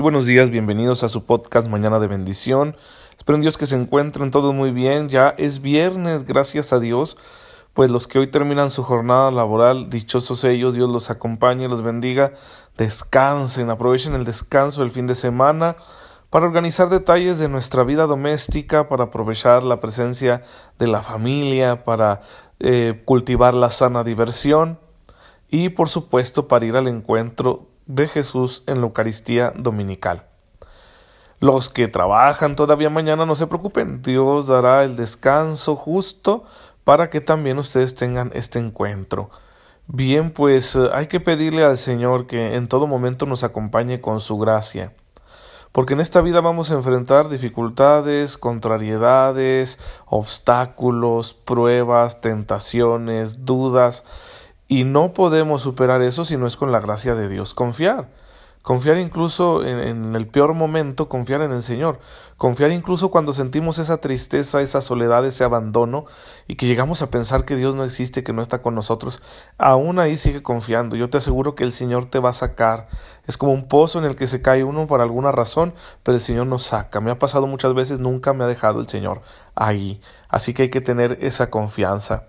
Buenos días, bienvenidos a su podcast Mañana de Bendición. Espero en Dios que se encuentren todos muy bien. Ya es viernes, gracias a Dios. Pues los que hoy terminan su jornada laboral, dichosos ellos, Dios los acompañe, los bendiga. Descansen, aprovechen el descanso del fin de semana para organizar detalles de nuestra vida doméstica, para aprovechar la presencia de la familia, para eh, cultivar la sana diversión y por supuesto para ir al encuentro de Jesús en la Eucaristía Dominical. Los que trabajan todavía mañana no se preocupen, Dios dará el descanso justo para que también ustedes tengan este encuentro. Bien, pues eh, hay que pedirle al Señor que en todo momento nos acompañe con su gracia porque en esta vida vamos a enfrentar dificultades, contrariedades, obstáculos, pruebas, tentaciones, dudas, y no podemos superar eso si no es con la gracia de Dios. Confiar. Confiar incluso en, el peor momento, confiar en el Señor. Confiar incluso cuando sentimos esa tristeza, esa soledad, ese abandono y que llegamos a pensar que Dios no existe, que no está con nosotros. Aún ahí sigue confiando. Yo te aseguro que el Señor te va a sacar. Es como un pozo en el que se cae uno por alguna razón, pero el Señor nos saca. Me ha pasado muchas veces, nunca me ha dejado el Señor ahí. Así que hay que tener esa confianza.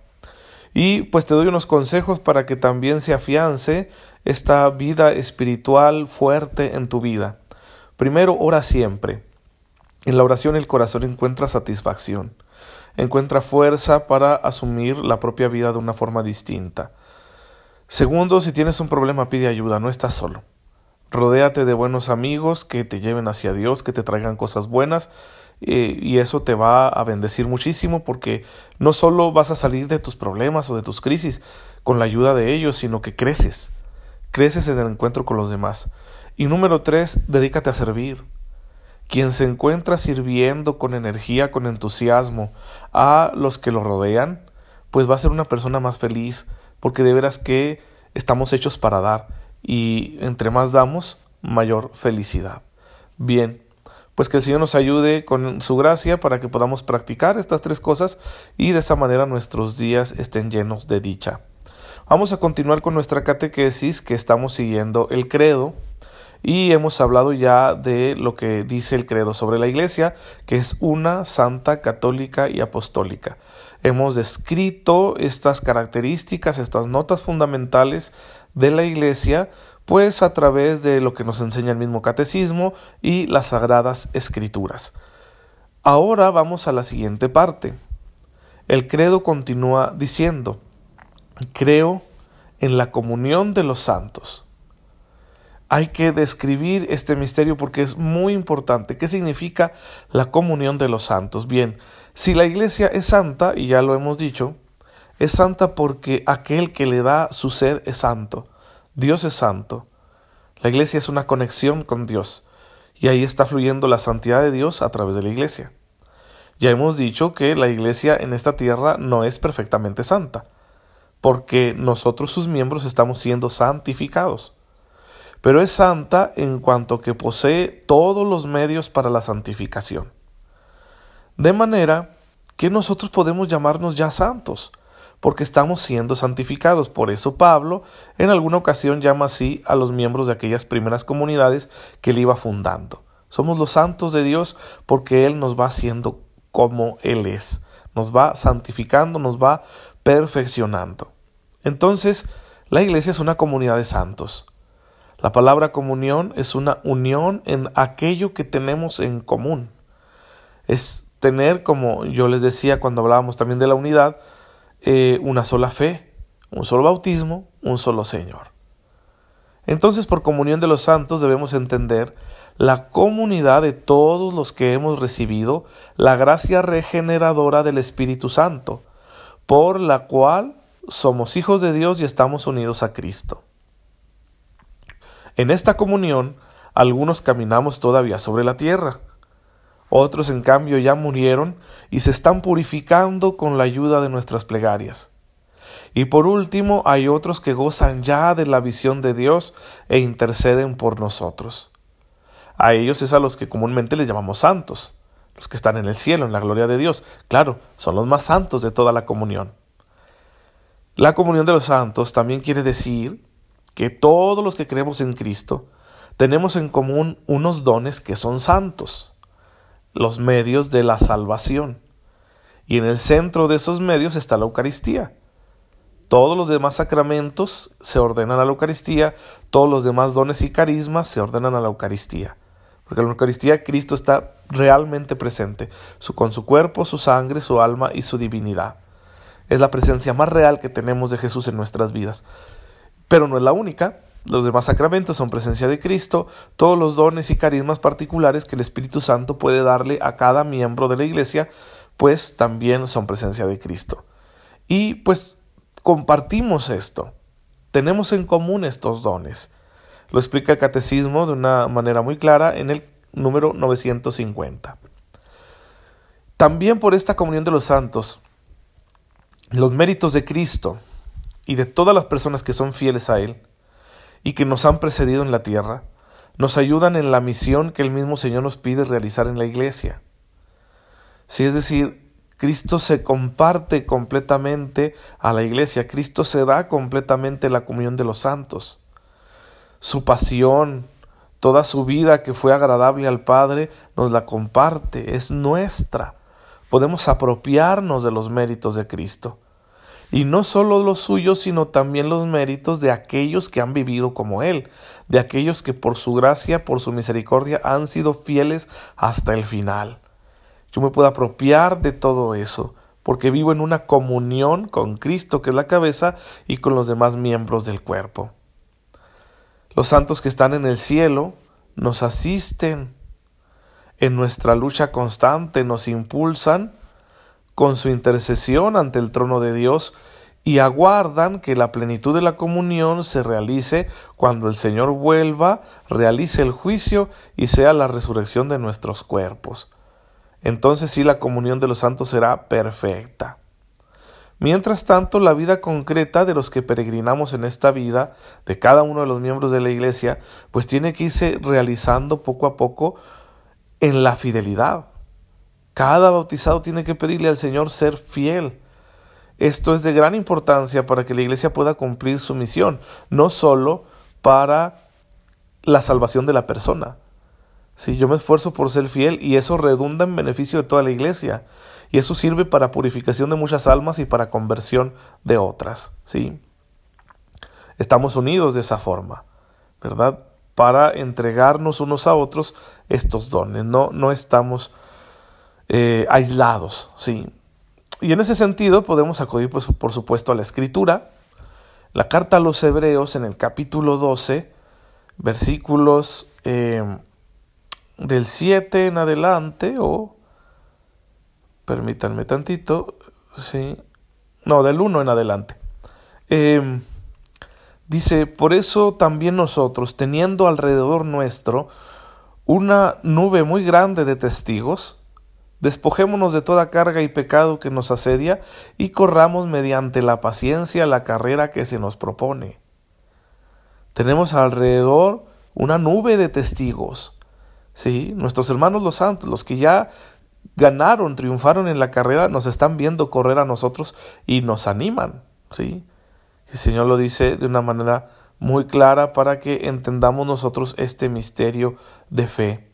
Y pues te doy unos consejos para que también se afiance esta vida espiritual fuerte en tu vida. Primero, ora siempre. En la oración el corazón encuentra satisfacción, encuentra fuerza para asumir la propia vida de una forma distinta. Segundo, si tienes un problema pide ayuda, no estás solo. Rodéate de buenos amigos que te lleven hacia Dios, que te traigan cosas buenas eh, y eso te va a bendecir muchísimo porque no solo vas a salir de tus problemas o de tus crisis con la ayuda de ellos, sino que creces, creces en el encuentro con los demás. Y número tres, dedícate a servir. Quien se encuentra sirviendo con energía, con entusiasmo a los que lo rodean, pues va a ser una persona más feliz, porque de veras que estamos hechos para dar y entre más damos, mayor felicidad. Bien, pues que el Señor nos ayude con su gracia para que podamos practicar estas tres cosas y de esa manera nuestros días estén llenos de dicha. Vamos a continuar con nuestra catequesis que estamos siguiendo el credo y hemos hablado ya de lo que dice el credo sobre la iglesia, que es una santa, católica y apostólica. Hemos descrito estas características, estas notas fundamentales de la Iglesia, pues a través de lo que nos enseña el mismo catecismo y las sagradas escrituras. Ahora vamos a la siguiente parte. El credo continúa diciendo, creo en la comunión de los santos. Hay que describir este misterio porque es muy importante. ¿Qué significa la comunión de los santos? Bien, si la iglesia es santa, y ya lo hemos dicho, es santa porque aquel que le da su ser es santo. Dios es santo. La iglesia es una conexión con Dios. Y ahí está fluyendo la santidad de Dios a través de la iglesia. Ya hemos dicho que la iglesia en esta tierra no es perfectamente santa, porque nosotros sus miembros estamos siendo santificados. Pero es santa en cuanto que posee todos los medios para la santificación. De manera que nosotros podemos llamarnos ya santos, porque estamos siendo santificados. Por eso Pablo en alguna ocasión llama así a los miembros de aquellas primeras comunidades que él iba fundando. Somos los santos de Dios porque Él nos va haciendo como Él es, nos va santificando, nos va perfeccionando. Entonces, la iglesia es una comunidad de santos. La palabra comunión es una unión en aquello que tenemos en común. Es tener, como yo les decía cuando hablábamos también de la unidad, eh, una sola fe, un solo bautismo, un solo Señor. Entonces, por comunión de los santos debemos entender la comunidad de todos los que hemos recibido la gracia regeneradora del Espíritu Santo, por la cual somos hijos de Dios y estamos unidos a Cristo. En esta comunión, algunos caminamos todavía sobre la tierra, otros, en cambio, ya murieron y se están purificando con la ayuda de nuestras plegarias. Y por último, hay otros que gozan ya de la visión de Dios e interceden por nosotros. A ellos es a los que comúnmente les llamamos santos, los que están en el cielo, en la gloria de Dios. Claro, son los más santos de toda la comunión. La comunión de los santos también quiere decir que todos los que creemos en Cristo tenemos en común unos dones que son santos, los medios de la salvación. Y en el centro de esos medios está la Eucaristía. Todos los demás sacramentos se ordenan a la Eucaristía, todos los demás dones y carismas se ordenan a la Eucaristía. Porque en la Eucaristía Cristo está realmente presente, con su cuerpo, su sangre, su alma y su divinidad. Es la presencia más real que tenemos de Jesús en nuestras vidas. Pero no es la única. Los demás sacramentos son presencia de Cristo, todos los dones y carismas particulares que el Espíritu Santo puede darle a cada miembro de la Iglesia pues también son presencia de Cristo. Y pues compartimos esto, tenemos en común estos dones. Lo explica el catecismo de una manera muy clara en el número 950. También por esta comunión de los santos, los méritos de Cristo y de todas las personas que son fieles a Él y que nos han precedido en la tierra, nos ayudan en la misión que el mismo Señor nos pide realizar en la iglesia. Si es decir, Cristo se comparte completamente a la iglesia, Cristo se da completamente la comunión de los santos. Su pasión, toda su vida que fue agradable al Padre, nos la comparte, es nuestra. Podemos apropiarnos de los méritos de Cristo. Y no solo los suyos, sino también los méritos de aquellos que han vivido como Él, de aquellos que por su gracia, por su misericordia, han sido fieles hasta el final. Yo me puedo apropiar de todo eso, porque vivo en una comunión con Cristo, que es la cabeza, y con los demás miembros del cuerpo. Los santos que están en el cielo nos asisten en nuestra lucha constante, nos impulsan con su intercesión ante el trono de Dios y aguardan que la plenitud de la comunión se realice cuando el Señor vuelva, realice el juicio y sea la resurrección de nuestros cuerpos entonces sí la comunión de los santos será perfecta. Mientras tanto, la vida concreta de los que peregrinamos en esta vida, de cada uno de los miembros de la Iglesia, pues tiene que irse realizando poco a poco en la fidelidad. Cada bautizado tiene que pedirle al Señor ser fiel. Esto es de gran importancia para que la Iglesia pueda cumplir su misión, no solo para la salvación de la persona, Sí, yo me esfuerzo por ser fiel y eso redunda en beneficio de toda la iglesia. Y eso sirve para purificación de muchas almas y para conversión de otras. ¿sí? Estamos unidos de esa forma, ¿verdad? Para entregarnos unos a otros estos dones. No, no estamos eh, aislados. ¿sí? Y en ese sentido podemos acudir, pues, por supuesto, a la Escritura. La carta a los Hebreos en el capítulo 12, versículos... Eh, del 7 en adelante o permítanme tantito, sí, no, del 1 en adelante. Em, dice, por eso también nosotros, teniendo alrededor nuestro una nube muy grande de testigos, despojémonos de toda carga y pecado que nos asedia y corramos mediante la paciencia la carrera que se nos propone. Tenemos alrededor una nube de testigos ¿sí? Nuestros hermanos los santos, los que ya ganaron, triunfaron en la carrera, nos están viendo correr a nosotros y nos animan, ¿sí? El Señor lo dice de una manera muy clara para que entendamos nosotros este misterio de fe.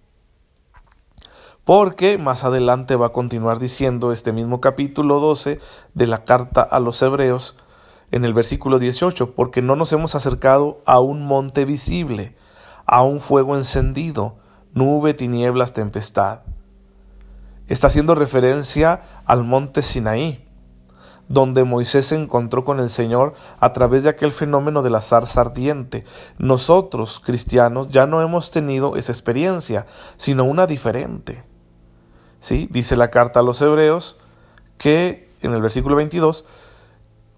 Porque más adelante va a continuar diciendo este mismo capítulo 12 de la carta a los hebreos en el versículo 18, porque no nos hemos acercado a un monte visible, a un fuego encendido, nube, tinieblas, tempestad. Está haciendo referencia al monte Sinaí, donde Moisés se encontró con el Señor a través de aquel fenómeno de la zarza ardiente. Nosotros, cristianos, ya no hemos tenido esa experiencia, sino una diferente. ¿Sí? Dice la carta a los hebreos que en el versículo 22,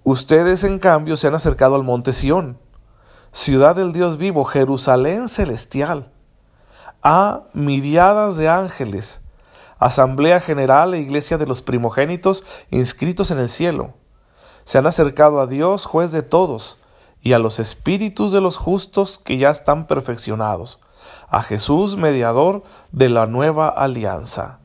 ustedes en cambio se han acercado al monte Sión, ciudad del Dios vivo, Jerusalén celestial a miriadas de ángeles, Asamblea General e Iglesia de los primogénitos inscritos en el cielo. Se han acercado a Dios, juez de todos, y a los espíritus de los justos que ya están perfeccionados, a Jesús, mediador de la nueva alianza.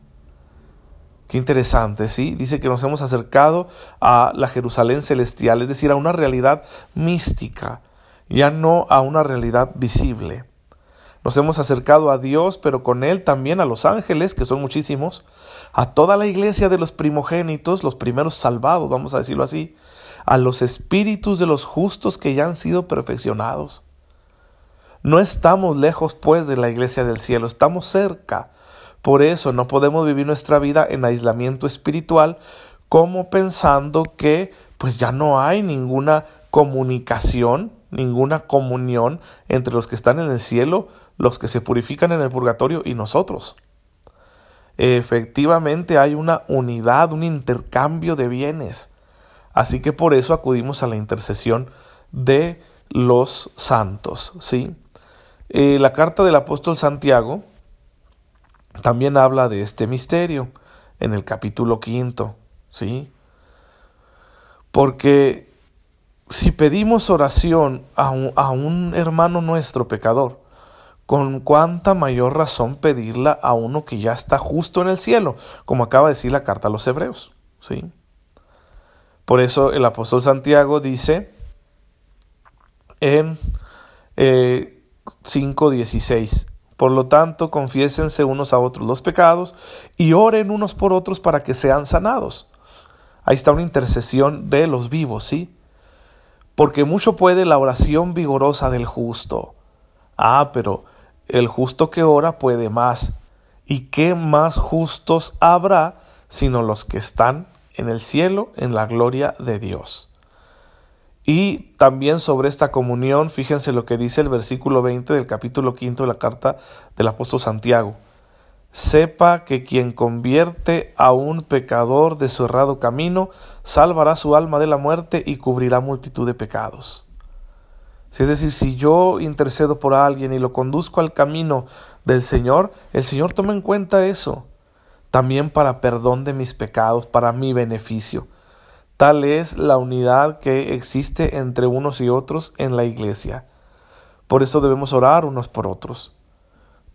Qué interesante, ¿sí? Dice que nos hemos acercado a la Jerusalén celestial, es decir, a una realidad mística, ya no a una realidad visible. Nos hemos acercado a Dios, pero con Él también a los ángeles, que son muchísimos, a toda la iglesia de los primogénitos, los primeros salvados, vamos a decirlo así, a los espíritus de los justos que ya han sido perfeccionados. No estamos lejos, pues, de la iglesia del cielo, estamos cerca. Por eso no podemos vivir nuestra vida en aislamiento espiritual como pensando que pues ya no hay ninguna comunicación, ninguna comunión entre los que están en el cielo, los que se purifican en el purgatorio y nosotros. Efectivamente hay una unidad, un intercambio de bienes. Así que por eso acudimos a la intercesión de los santos, ¿sí? Eh, la carta del apóstol Santiago también habla de este misterio en el capítulo quinto, ¿sí? Porque si pedimos oración a un, hermano nuestro pecador, con cuánta mayor razón pedirla a uno que ya está justo en el cielo, como acaba de decir la carta a los hebreos, ¿sí? Por eso el apóstol Santiago dice en eh, 5.16. Por lo tanto, confiésense unos a otros los pecados y oren unos por otros para que sean sanados. Ahí está una intercesión de los vivos, ¿sí? Porque mucho puede la oración vigorosa del justo. Ah, pero el justo que ora puede más. ¿Y qué más justos habrá sino los que están en el cielo en la gloria de Dios? Y también sobre esta comunión, fíjense lo que dice el versículo 20 del capítulo 5 de la carta del apóstol Santiago. Sepa que quien convierte a un pecador de su errado camino, salvará su alma de la muerte y cubrirá multitud de pecados. Es decir, si yo intercedo por alguien y lo conduzco al camino del Señor, el Señor toma en cuenta eso, también para perdón de mis pecados, para mi beneficio. Tal es la unidad que existe entre unos y otros en la iglesia. Por eso debemos orar unos por otros.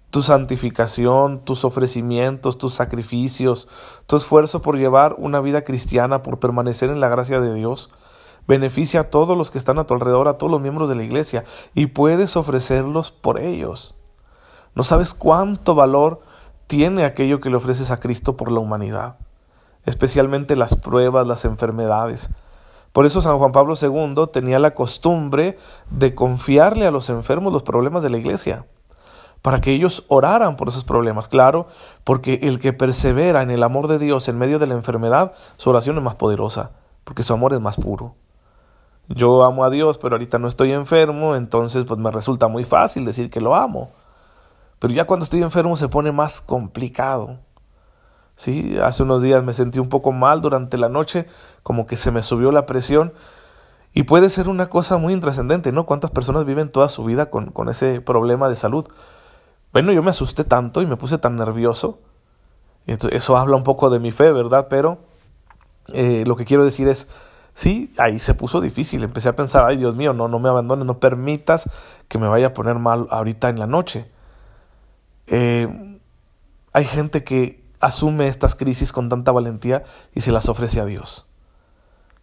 Tu santificación, tus ofrecimientos, tus sacrificios, tu esfuerzo por llevar una vida cristiana, por permanecer en la gracia de Dios, beneficia a todos los que están a tu alrededor, a todos los miembros de la iglesia, y puedes ofrecerlos por ellos. No sabes cuánto valor tiene aquello que le ofreces a Cristo por la humanidad especialmente las pruebas, las enfermedades. Por eso San Juan Pablo II tenía la costumbre de confiarle a los enfermos los problemas de la iglesia, para que ellos oraran por esos problemas, claro, porque el que persevera en el amor de Dios en medio de la enfermedad, su oración es más poderosa, porque su amor es más puro. Yo amo a Dios, pero ahorita no estoy enfermo, entonces pues me resulta muy fácil decir que lo amo. Pero ya cuando estoy enfermo se pone más complicado. Sí, hace unos días me sentí un poco mal durante la noche, como que se me subió la presión. Y puede ser una cosa muy intrascendente, ¿no? ¿Cuántas personas viven toda su vida con, con ese problema de salud? Bueno, yo me asusté tanto y me puse tan nervioso. Entonces, eso habla un poco de mi fe, ¿verdad? Pero eh, lo que quiero decir es, sí, ahí se puso difícil. Empecé a pensar, ay Dios mío, no, no me abandones, no permitas que me vaya a poner mal ahorita en la noche. Eh, hay gente que asume estas crisis con tanta valentía y se las ofrece a Dios.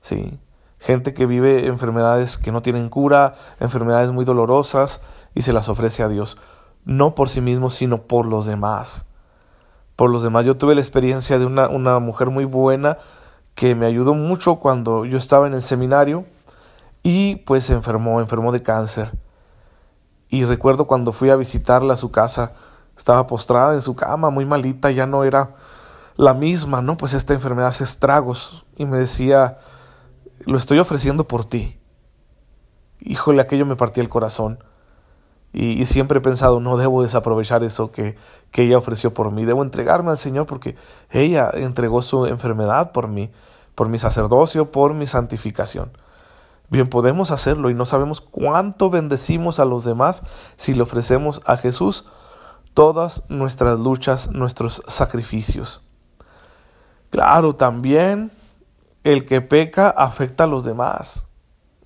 Sí, gente que vive enfermedades que no tienen cura, enfermedades muy dolorosas y se las ofrece a Dios, no por sí mismo, sino por los demás. Por los demás. Yo tuve la experiencia de una, una mujer muy buena que me ayudó mucho cuando yo estaba en el seminario y pues se enfermó, enfermó de cáncer. Y recuerdo cuando fui a visitarla a su casa, estaba postrada en su cama, muy malita, ya no era la misma, ¿no? Pues esta enfermedad hace estragos. Y me decía, lo estoy ofreciendo por ti. Híjole, aquello me partía el corazón. Y, siempre he pensado, no debo desaprovechar eso que, que ella ofreció por mí. Debo entregarme al Señor porque ella entregó su enfermedad por mí, por mi sacerdocio, por mi santificación. Bien, podemos hacerlo y no sabemos cuánto bendecimos a los demás si le ofrecemos a Jesús todas nuestras luchas, nuestros sacrificios. Claro, también el que peca afecta a los demás.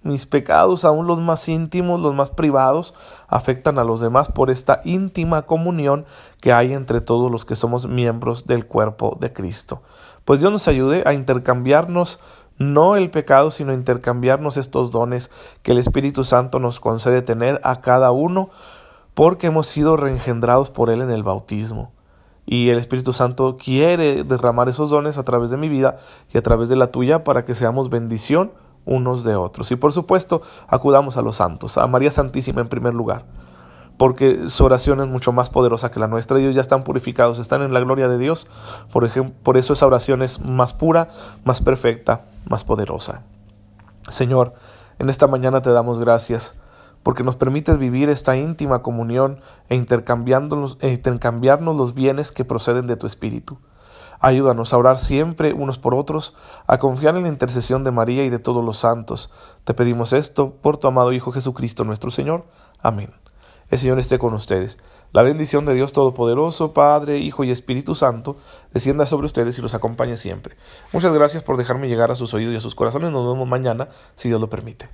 Mis pecados, aún los más íntimos, los más privados, afectan a los demás por esta íntima comunión que hay entre todos los que somos miembros del cuerpo de Cristo. Pues Dios nos ayude a intercambiarnos no el pecado, sino intercambiarnos estos dones que el Espíritu Santo nos concede tener a cada uno porque hemos sido reengendrados por Él en el bautismo. Y el Espíritu Santo quiere derramar esos dones a través de mi vida y a través de la tuya para que seamos bendición unos de otros. Y por supuesto, acudamos a los santos, a María Santísima en primer lugar, porque su oración es mucho más poderosa que la nuestra. Ellos ya están purificados, están en la gloria de Dios. Por, ejemplo, por eso esa oración es más pura, más perfecta, más poderosa. Señor, en esta mañana te damos gracias porque nos permites vivir esta íntima comunión e, intercambiándonos, e intercambiarnos los bienes que proceden de tu Espíritu. Ayúdanos a orar siempre unos por otros, a confiar en la intercesión de María y de todos los santos. Te pedimos esto por tu amado Hijo Jesucristo nuestro Señor. Amén. El Señor esté con ustedes. La bendición de Dios Todopoderoso, Padre, Hijo y Espíritu Santo, descienda sobre ustedes y los acompañe siempre. Muchas gracias por dejarme llegar a sus oídos y a sus corazones. Nos vemos mañana, si Dios lo permite.